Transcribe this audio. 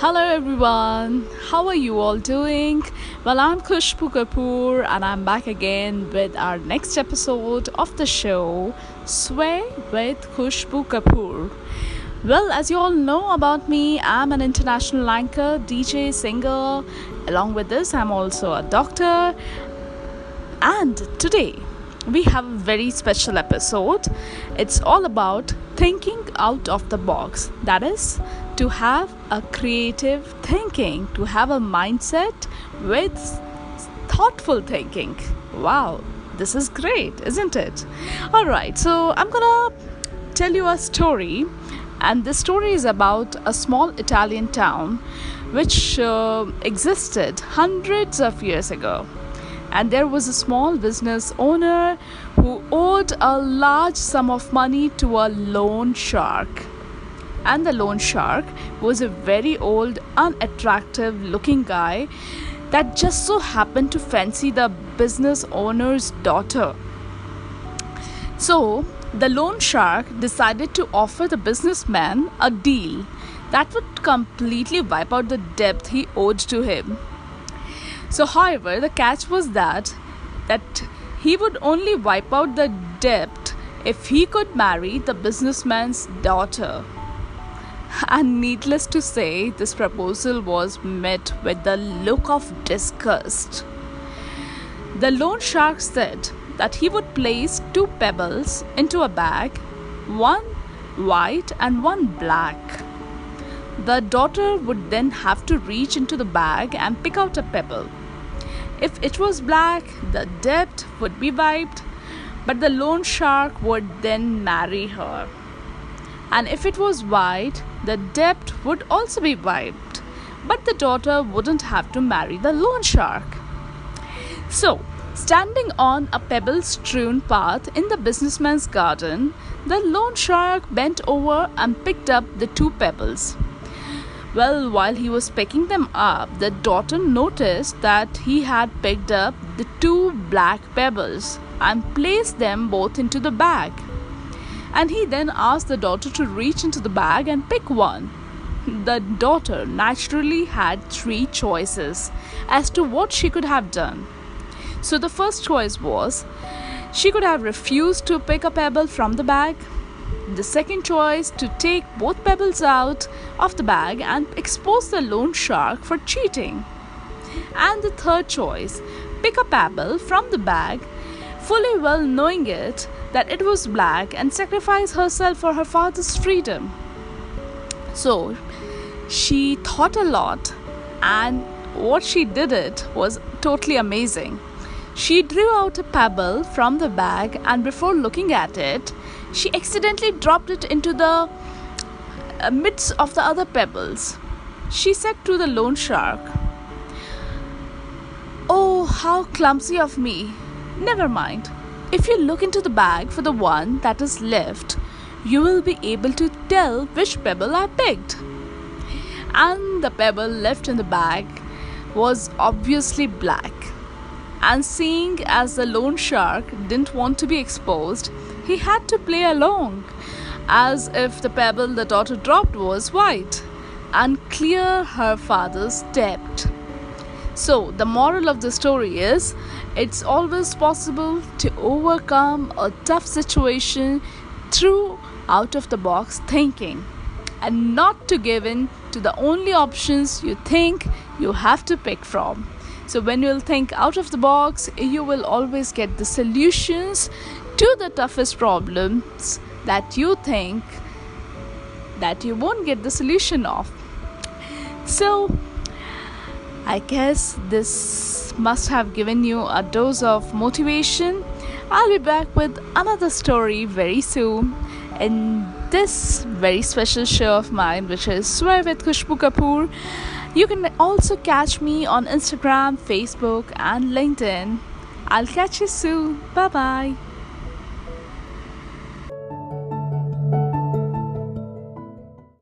Hello everyone, how are you all doing? Well, I'm Khushbu Kapoor and I'm back again with our next episode of the show Sway with Khushbu Kapoor. Well, as you all know about me, I'm an international anchor, DJ, singer. Along with this, I'm also a doctor. And today, we have a very special episode. It's all about thinking out of the box. That is, to have a creative thinking, to have a mindset with thoughtful thinking. Wow, this is great, isn't it? All right, so I'm gonna tell you a story, and this story is about a small Italian town which uh, existed hundreds of years ago. And there was a small business owner who owed a large sum of money to a loan shark and the loan shark was a very old, unattractive looking guy that just so happened to fancy the business owner's daughter. So, the loan shark decided to offer the businessman a deal that would completely wipe out the debt he owed to him. So, however, the catch was that that he would only wipe out the debt if he could marry the businessman's daughter. And needless to say, this proposal was met with the look of disgust. The loan shark said that he would place two pebbles into a bag, one white and one black. The daughter would then have to reach into the bag and pick out a pebble. If it was black, the debt would be wiped, but the loan shark would then marry her and if it was white, the debt would also be wiped, but the daughter wouldn't have to marry the loan shark. So, standing on a pebble strewn path in the businessman's garden, the loan shark bent over and picked up the two pebbles. Well, while he was picking them up, the daughter noticed that he had picked up the two black pebbles and placed them both into the bag and he then asked the daughter to reach into the bag and pick one. The daughter naturally had three choices as to what she could have done. So the first choice was she could have refused to pick a pebble from the bag. The second choice to take both pebbles out of the bag and expose the loan shark for cheating. And the third choice, pick a pebble from the bag, fully well knowing it that it was black and sacrifice herself for her father's freedom. So she thought a lot, and what she did it was totally amazing. She drew out a pebble from the bag, and before looking at it, she accidentally dropped it into the uh, midst of the other pebbles. She said to the loan shark, Oh, how clumsy of me! Never mind. If you look into the bag for the one that is left, you will be able to tell which pebble I picked. And the pebble left in the bag was obviously black. And seeing as the loan shark didn't want to be exposed, he had to play along, as if the pebble the daughter dropped was white, and clear her father's debt. So, the moral of the story is it's always possible to overcome a tough situation through out of the box thinking and not to give in to the only options you think you have to pick from. So, when you'll think out of the box, you will always get the solutions to the toughest problems that you think that you won't get the solution of. So, I guess this must have given you a dose of motivation. I'll be back with another story very soon in this very special show of mine, which is Swear with Khushbu Kapoor. You can also catch me on Instagram, Facebook, and LinkedIn. I'll catch you soon. Bye bye.